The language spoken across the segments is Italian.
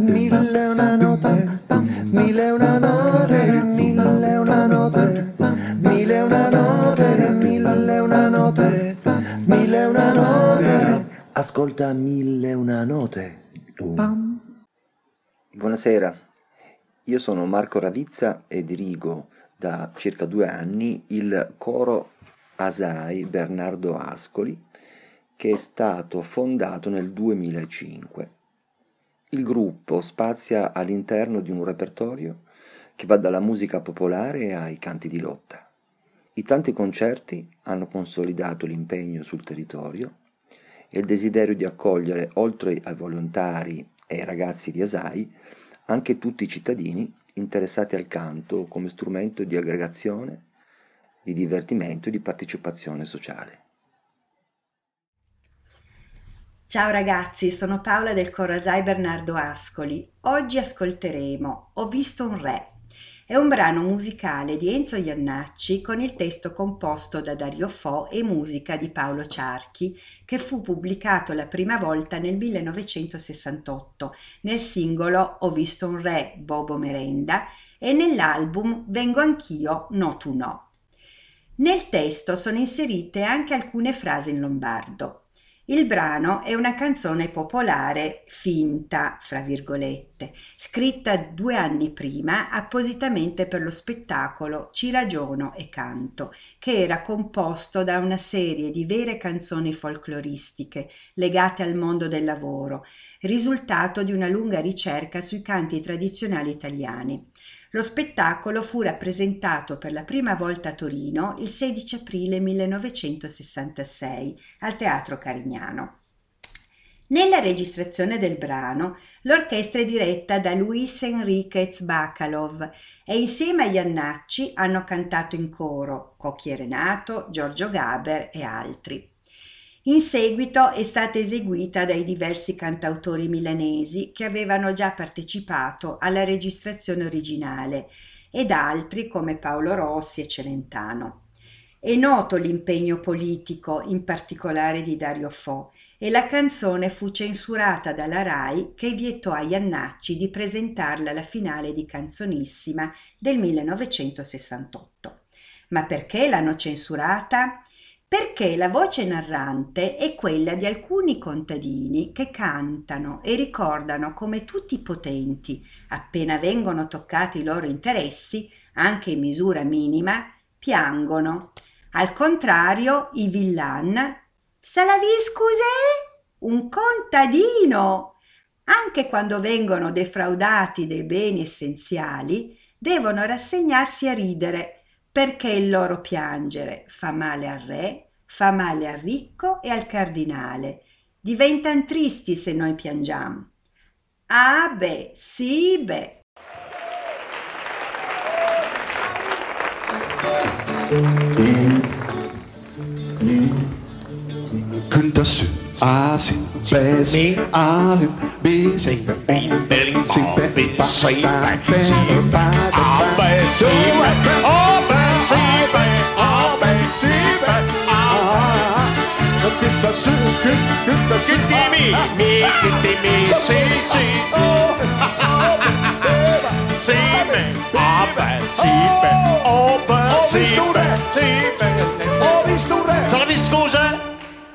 Mille una note, mille una note, mille una note, mille una note, mille una note, mille una note. Ascolta mille una note. Buonasera, io sono Marco Ravizza e dirigo da circa due anni il coro Asai Bernardo Ascoli che è stato fondato nel 2005. Il gruppo spazia all'interno di un repertorio che va dalla musica popolare ai canti di lotta. I tanti concerti hanno consolidato l'impegno sul territorio e il desiderio di accogliere, oltre ai volontari e ai ragazzi di Asai, anche tutti i cittadini interessati al canto come strumento di aggregazione, di divertimento e di partecipazione sociale. Ciao ragazzi, sono Paola del Corasai Bernardo Ascoli. Oggi ascolteremo Ho visto un re. È un brano musicale di Enzo Iannacci con il testo composto da Dario Fo e musica di Paolo Ciarchi, che fu pubblicato la prima volta nel 1968 nel singolo Ho visto un re Bobo Merenda e nell'album Vengo anch'io, no tu no. Nel testo sono inserite anche alcune frasi in lombardo. Il brano è una canzone popolare finta, fra virgolette, scritta due anni prima appositamente per lo spettacolo Ci ragiono e canto, che era composto da una serie di vere canzoni folcloristiche legate al mondo del lavoro, risultato di una lunga ricerca sui canti tradizionali italiani. Lo spettacolo fu rappresentato per la prima volta a Torino il 16 aprile 1966 al Teatro Carignano. Nella registrazione del brano l'orchestra è diretta da Luis Enriquez Bacalov e insieme agli Annacci hanno cantato in coro Cocchi Renato, Giorgio Gaber e altri. In seguito è stata eseguita dai diversi cantautori milanesi che avevano già partecipato alla registrazione originale ed altri come Paolo Rossi e Celentano. È noto l'impegno politico, in particolare di Dario Fo, e la canzone fu censurata dalla RAI che vietò a Iannacci di presentarla alla finale di Canzonissima del 1968. Ma perché l'hanno censurata? Perché la voce narrante è quella di alcuni contadini che cantano e ricordano come tutti i potenti, appena vengono toccati i loro interessi, anche in misura minima, piangono. Al contrario, i villan Salavi scusè? Un contadino! Anche quando vengono defraudati dei beni essenziali, devono rassegnarsi a ridere perché il loro piangere fa male al re, fa male al ricco e al cardinale. Diventan tristi se noi piangiamo. Ah beh, sì beh. Kundasu, asi, besi, ahim, bisi, bim, belim, bim, bim, bim, bim, Kittimi, mi, kittimi, sì, sì, sì. Sì, beh, ah beh, sì, beh, oh beh, sì, beh, sì, beh. Ho visto un re! Salvi scusa?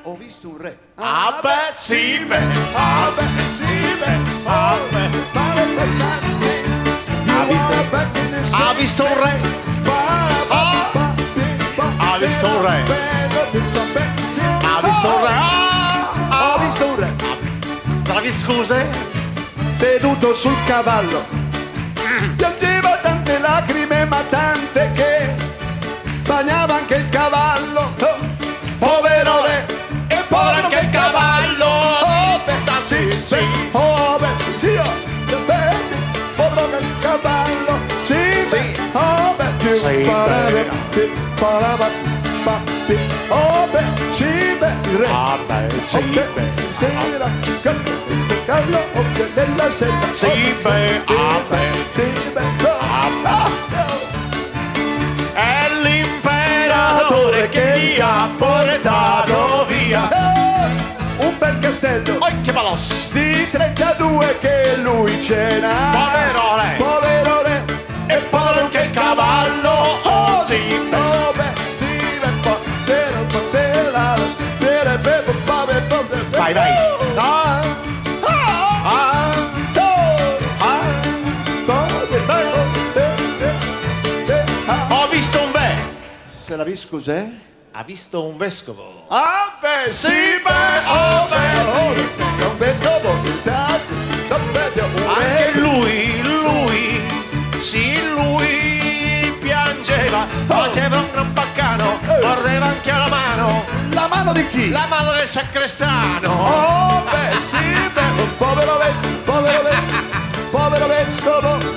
Ho visto un re! Ha visto un re? Ah, ha visto un re? Ha visto un re? Ah, Ho visto un re Salvi scuse? seduto sul cavallo. Piangeva tante lacrime, ma tante che bagnava anche il cavallo. Oh, povero re, E poi anche il cavallo! Oh, beh, sì, sì, oh, beh, sì, oh, povero il cavallo. Sì, Sì. oh, beh, Sì, parava, oh, beh, sì, beh. Ah beh, sì, beh, beh. sì, ra- che- Carlo occhio della sella. Sì, beh, ah, beh. Sì, beh, ah, È l'imperatore che gli ha portato via. Eh, Un bel castello balos! di 32 che lui cena. Povero re. Povero Se la vi scusè? Ha visto un vescovo. Ah, beh, Sì, beh, oh, beh, oh, un vescovo che sa, Anche lui, lui, sì, lui piangeva, faceva un gran baccano, mordeva anche la mano, La mano di chi? la mano del sacrestano. Oh, beh, sì, beh, povero vescovo, povero vescovo, povero vescovo,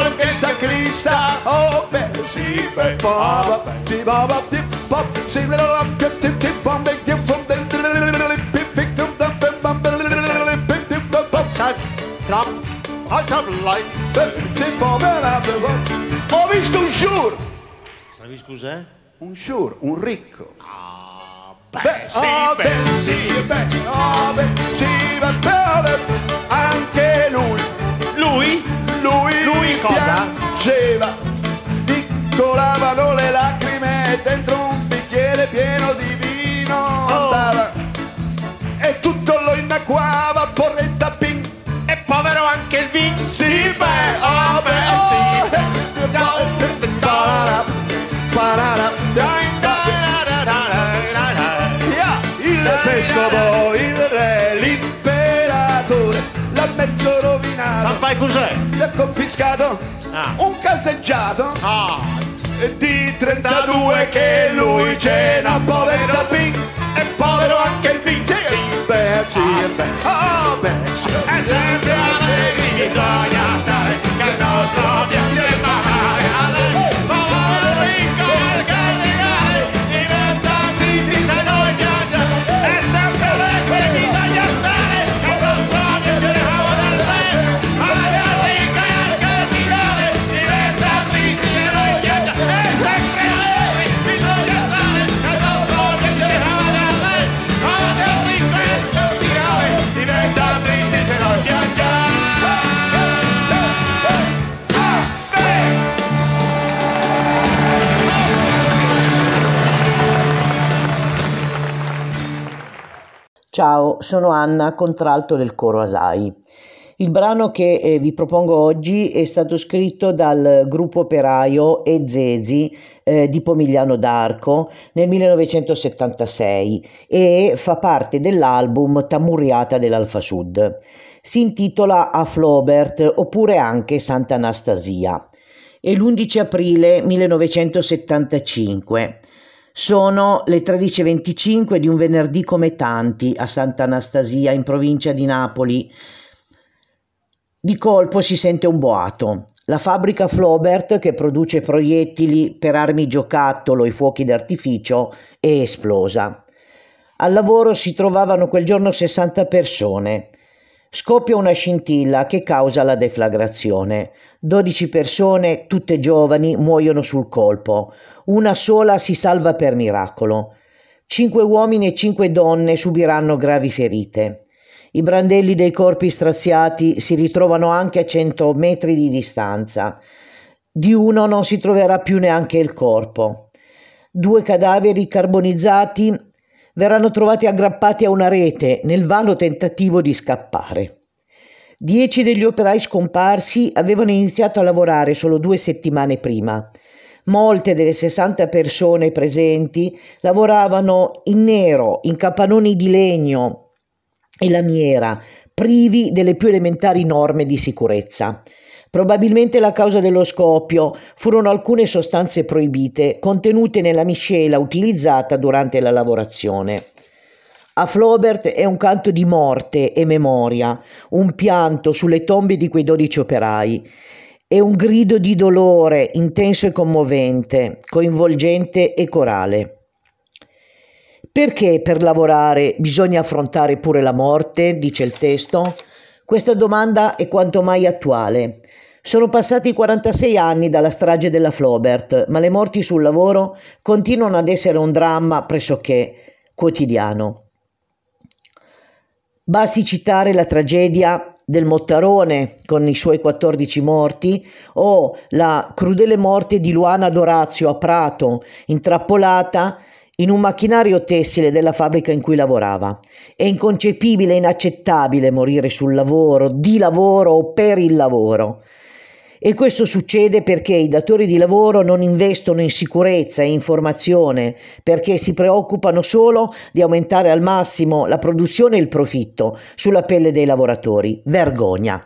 e anche il sacrista. Oh, beh, sì, beh, baba, ti baba, ti pop, sì, la la la, ti ti pom, beh, ti pom, beh, pi pi tum tum beh, bam, beh, pi pi pom pom, Sai, Trump, I shall like. beh, ti pom, beh, la, beh, bom. Ho visto un sciur, Sapevi scusa? un sciur, un ricco. Ah, beh, sì, oh, beh. sì, beh, oh, beh, sì, beh, anche lui. Lui? Lui cosa? piangeva, piccolavano le lacrime dentro un bicchiere pieno di vino Oh. andava e tutto lo innacquava porretta ping E povero anche il vin. sì beh oh beh Beh, oh, sì. parara, parara, il vescovo il re l'imperatore l'ha mezzo fai cos'è? gli ha confiscato Ah. un caseggiato Ah, di 32 che lui cena povero Pink e povero anche il Pink sì, beh sì beh. Oh beh sì. È sempre allegri, bisogna stare, che il nostro viaggio è Ciao, sono Anna, contralto del coro Asai. Il brano che eh, vi propongo oggi è stato scritto dal gruppo operaio E eh, di Pomigliano d'Arco nel 1976 e fa parte dell'album Tamurriata dell'Alfa Sud. Si intitola A Flaubert oppure anche Santa Anastasia. È l'11 aprile 1975. Sono le 13.25 di un venerdì come tanti a Santa Anastasia in provincia di Napoli. Di colpo si sente un boato. La fabbrica Flaubert, che produce proiettili per armi giocattolo e fuochi d'artificio, è esplosa. Al lavoro si trovavano quel giorno 60 persone. Scoppia una scintilla che causa la deflagrazione. 12 persone, tutte giovani, muoiono sul colpo. Una sola si salva per miracolo. Cinque uomini e cinque donne subiranno gravi ferite. I brandelli dei corpi straziati si ritrovano anche a 100 metri di distanza. Di uno non si troverà più neanche il corpo. Due cadaveri carbonizzati verranno trovati aggrappati a una rete nel vano tentativo di scappare. Dieci degli operai scomparsi avevano iniziato a lavorare solo due settimane prima. Molte delle 60 persone presenti lavoravano in nero, in capannoni di legno e lamiera, privi delle più elementari norme di sicurezza. Probabilmente la causa dello scoppio furono alcune sostanze proibite contenute nella miscela utilizzata durante la lavorazione. A Flaubert è un canto di morte e memoria, un pianto sulle tombe di quei dodici operai. È un grido di dolore intenso e commovente, coinvolgente e corale. Perché per lavorare bisogna affrontare pure la morte, dice il testo? Questa domanda è quanto mai attuale. Sono passati 46 anni dalla strage della Flaubert, ma le morti sul lavoro continuano ad essere un dramma pressoché quotidiano. Basti citare la tragedia del Mottarone con i suoi 14 morti o la crudele morte di Luana Dorazio a Prato, intrappolata in un macchinario tessile della fabbrica in cui lavorava. È inconcepibile, inaccettabile morire sul lavoro, di lavoro o per il lavoro. E questo succede perché i datori di lavoro non investono in sicurezza e informazione, perché si preoccupano solo di aumentare al massimo la produzione e il profitto sulla pelle dei lavoratori. Vergogna.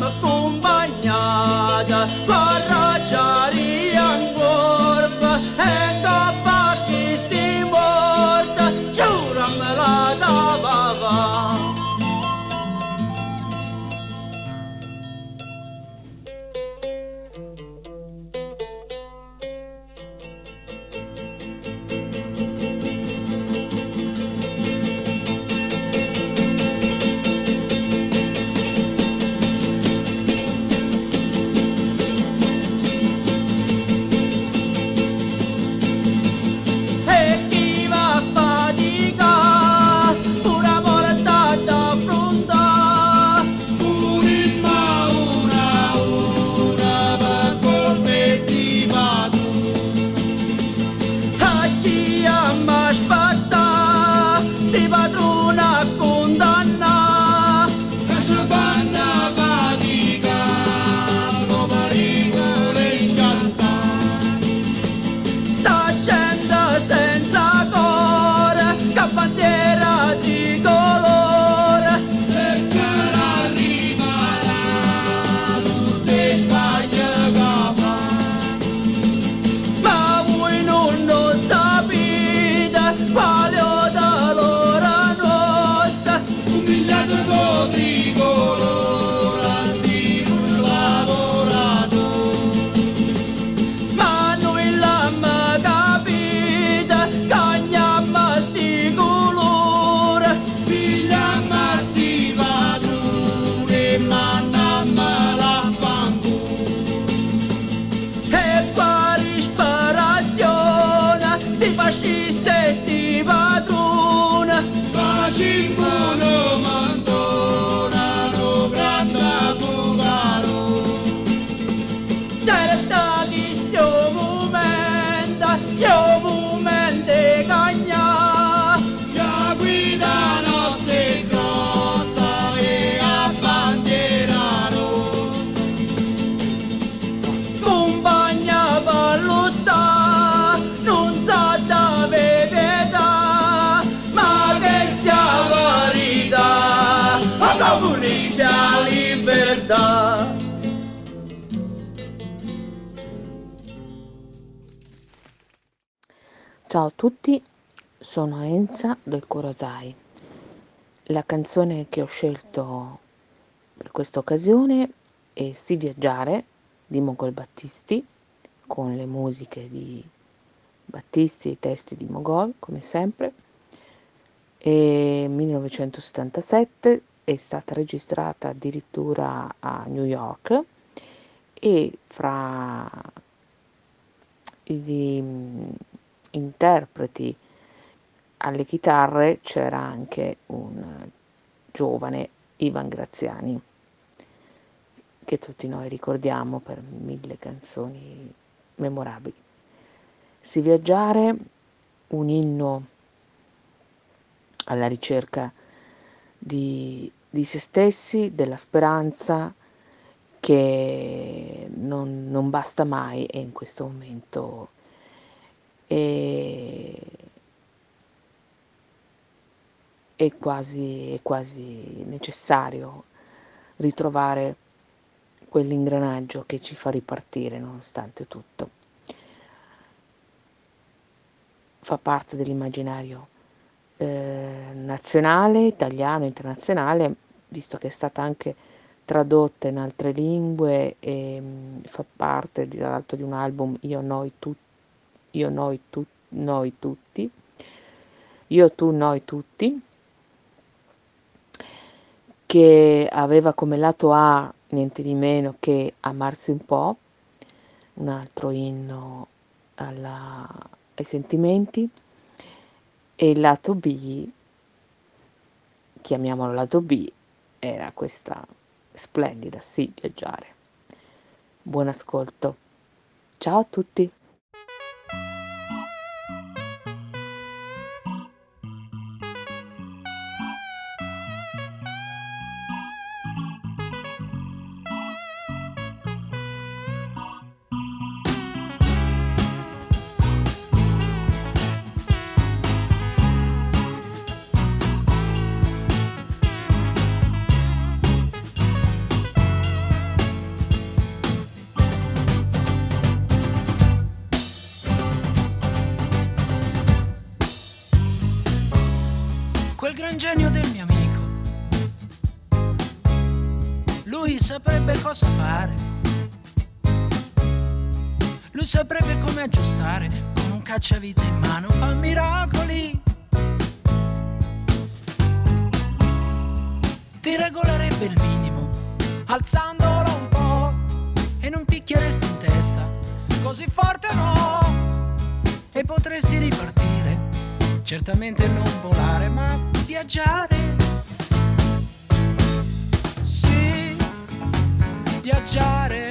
I'm a Ciao a tutti, sono Enza del Corosai. La canzone che ho scelto per questa occasione è Si viaggiare di Mogol Battisti, con le musiche di Battisti e i testi di Mogol, come sempre. E 1977 è stata registrata addirittura a New York e fra mm, interpreti alle chitarre c'era anche un giovane Ivan Graziani che tutti noi ricordiamo per mille canzoni memorabili. Si viaggiare, un inno alla ricerca di, di se stessi, della speranza che non, non basta mai e in questo momento è, è quasi, è quasi necessario ritrovare quell'ingranaggio che ci fa ripartire nonostante tutto. Fa parte dell'immaginario eh, nazionale, italiano, internazionale, visto che è stata anche tradotta in altre lingue e mh, fa parte tra l'altro di un album Io, noi, tu, io noi, tu, noi tutti, Io, tu, noi, tutti, che aveva come lato A niente di meno che Amarsi un po', un altro inno alla, ai sentimenti, e il lato B, chiamiamolo lato B, era questa splendida Sì viaggiare. Buon ascolto. Ciao a tutti. Alzandolo un po' e non picchieresti in testa, così forte no, e potresti ripartire certamente non volare ma viaggiare. Sì, viaggiare,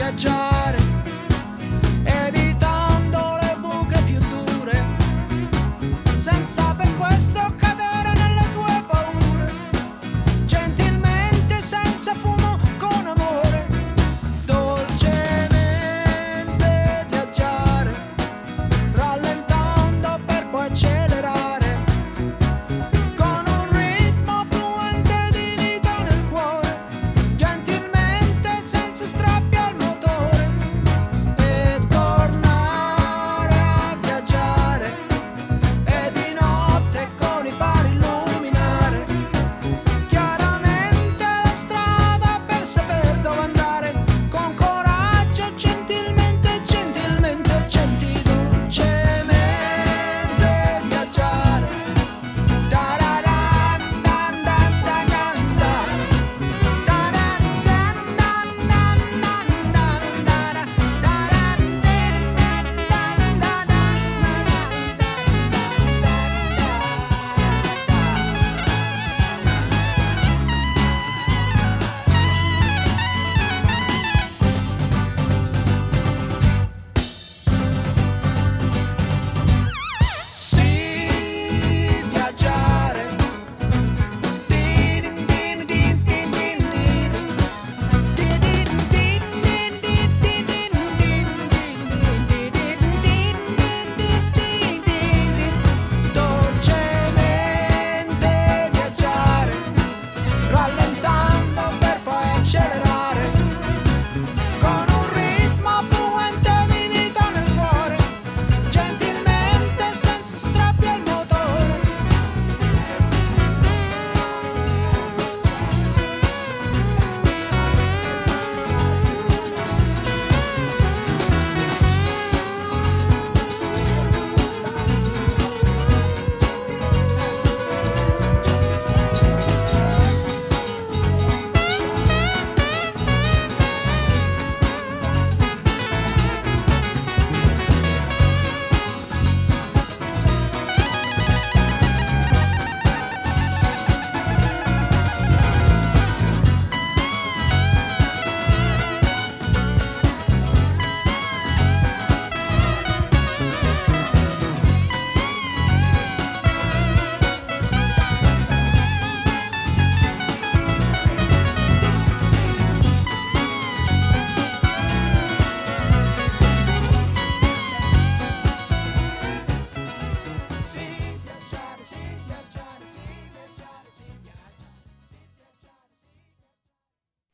your job.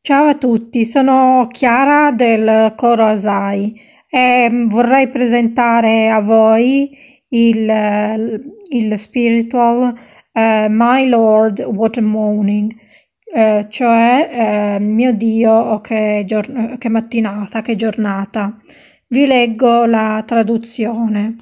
Ciao a tutti, sono Chiara del coro Asai e vorrei presentare a voi il, il spiritual eh, My Lord What a Morning, eh, cioè eh, mio Dio oh, che, giorn- che mattinata, che giornata. Vi leggo la traduzione.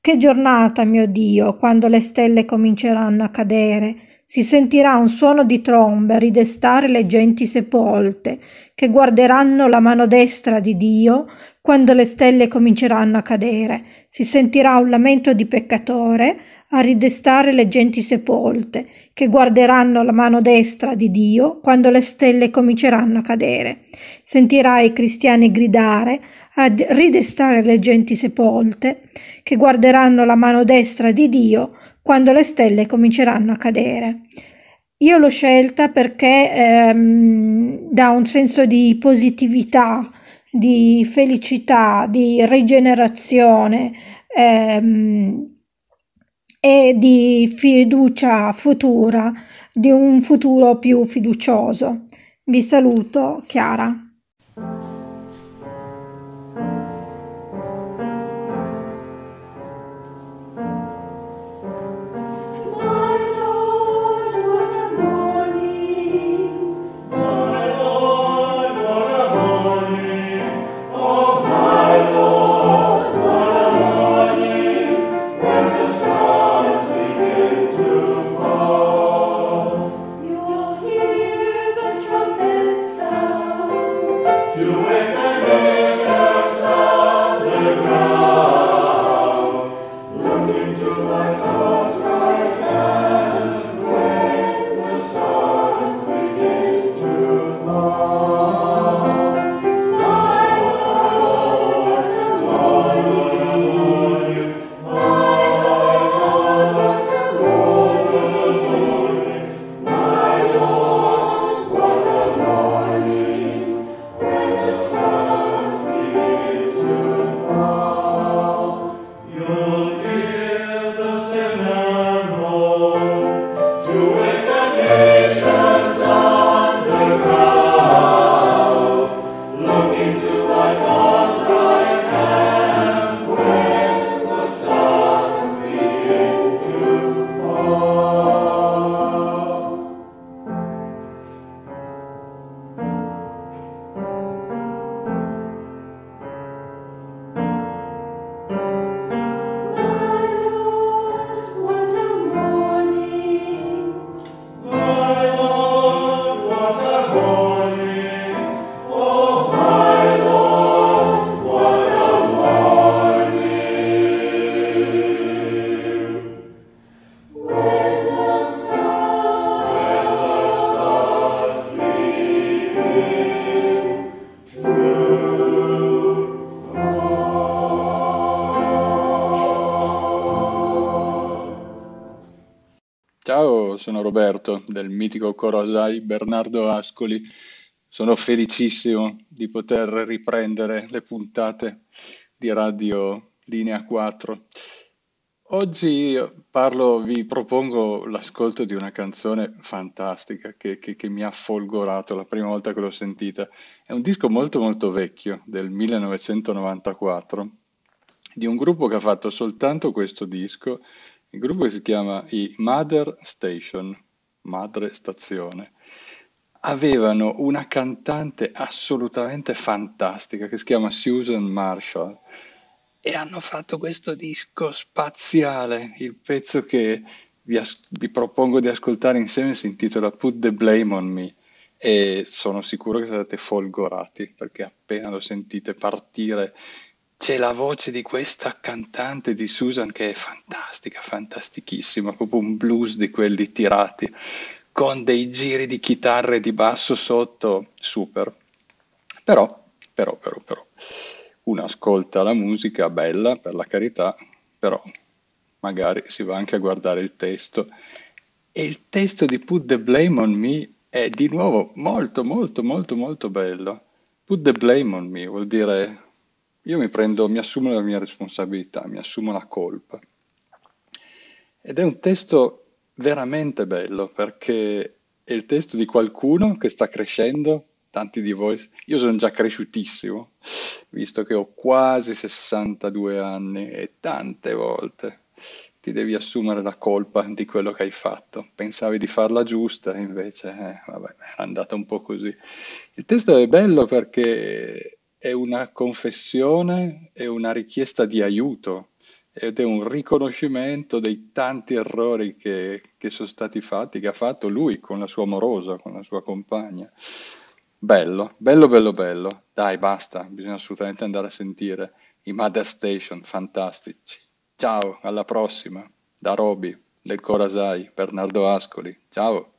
Che giornata, mio Dio, quando le stelle cominceranno a cadere. Si sentirà un suono di trombe a ridestare le genti sepolte, che guarderanno la mano destra di Dio quando le stelle cominceranno a cadere. Si sentirà un lamento di peccatore a ridestare le genti sepolte, che guarderanno la mano destra di Dio quando le stelle cominceranno a cadere. Sentirai i cristiani gridare a ridestare le genti sepolte, che guarderanno la mano destra di Dio quando le stelle cominceranno a cadere. Io l'ho scelta perché ehm, dà un senso di positività, di felicità, di rigenerazione ehm, e di fiducia futura, di un futuro più fiducioso. Vi saluto, Chiara. Roberto del mitico coro Asai Bernardo Ascoli. Sono felicissimo di poter riprendere le puntate di Radio Linea 4. Oggi parlo, vi propongo l'ascolto di una canzone fantastica che, che- che mi ha folgorato la prima volta che l'ho sentita. È un disco molto molto vecchio, del 1994, di un gruppo che ha fatto soltanto questo disco. Il gruppo si chiama i Mother Station, Madre Stazione. Avevano una cantante assolutamente fantastica che si chiama Susan Marshall e hanno fatto questo disco spaziale. Il pezzo che vi, as- vi propongo di ascoltare insieme si intitola Put the Blame on Me e sono sicuro che sarete folgorati perché appena lo sentite partire c'è la voce di questa cantante di Susan che è fantastica, fantastichissima, proprio un blues di quelli tirati con dei giri di chitarra e di basso sotto, super. Però, però, però, però, uno ascolta la musica bella, per la carità, però magari si va anche a guardare il testo. E il testo di Put the Blame on Me è di nuovo molto, molto, molto, molto bello. Put the blame on me vuol dire io mi prendo, mi assumo la mia responsabilità, mi assumo la colpa. Ed è un testo veramente bello perché è il testo di qualcuno che sta crescendo, tanti di voi, io sono già cresciutissimo, visto che ho quasi 62 anni e tante volte ti devi assumere la colpa di quello che hai fatto. Pensavi di farla giusta, invece, eh, vabbè, era andata un po' così. Il testo è bello perché è una confessione, è una richiesta di aiuto ed è un riconoscimento dei tanti errori che, che sono stati fatti, che ha fatto lui con la sua amorosa, con la sua compagna. Bello, bello, bello, bello. Dai, basta, bisogna assolutamente andare a sentire i Mother Station, fantastici. Ciao, alla prossima. Da Roby, del Corasai, Bernardo Ascoli. Ciao.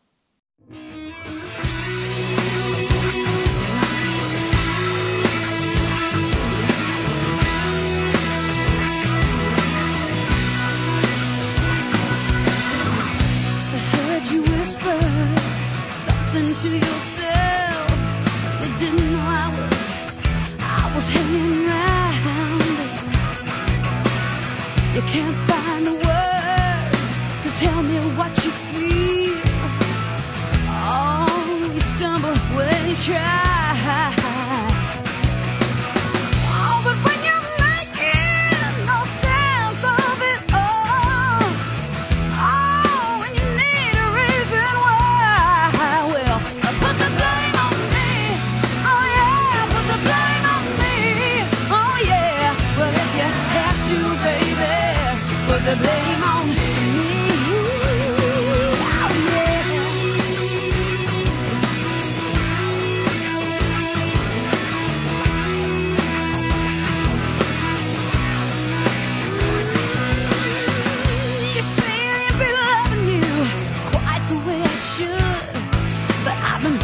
To yourself. You didn't know I was, I was hanging. You can't find the words to tell me what you feel. Oh, you stumble when you try.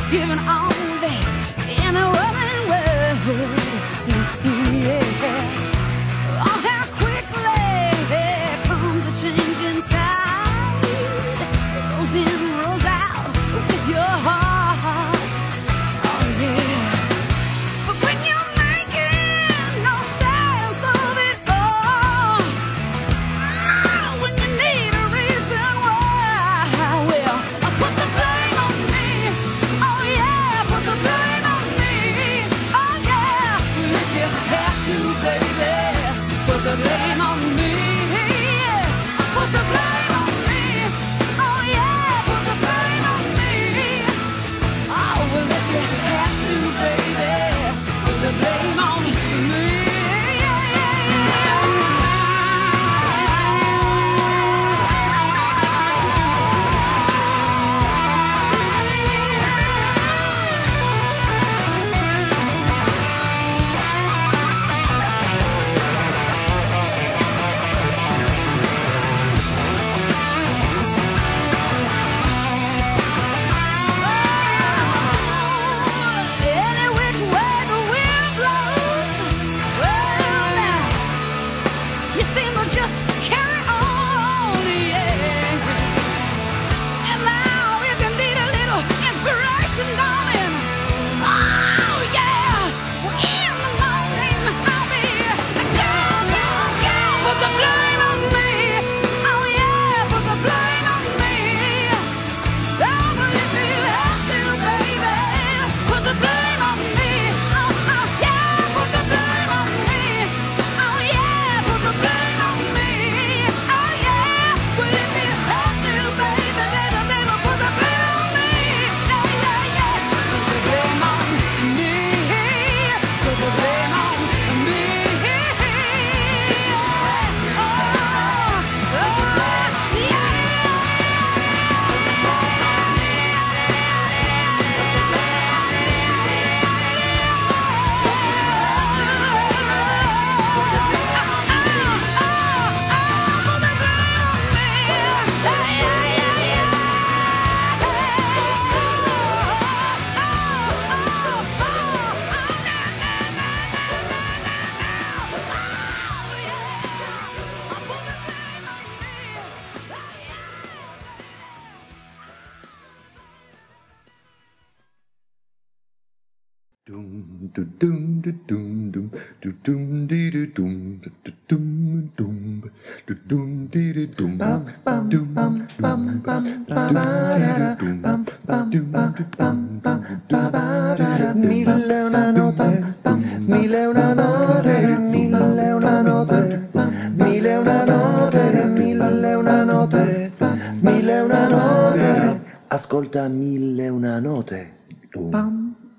giving all da mille una note.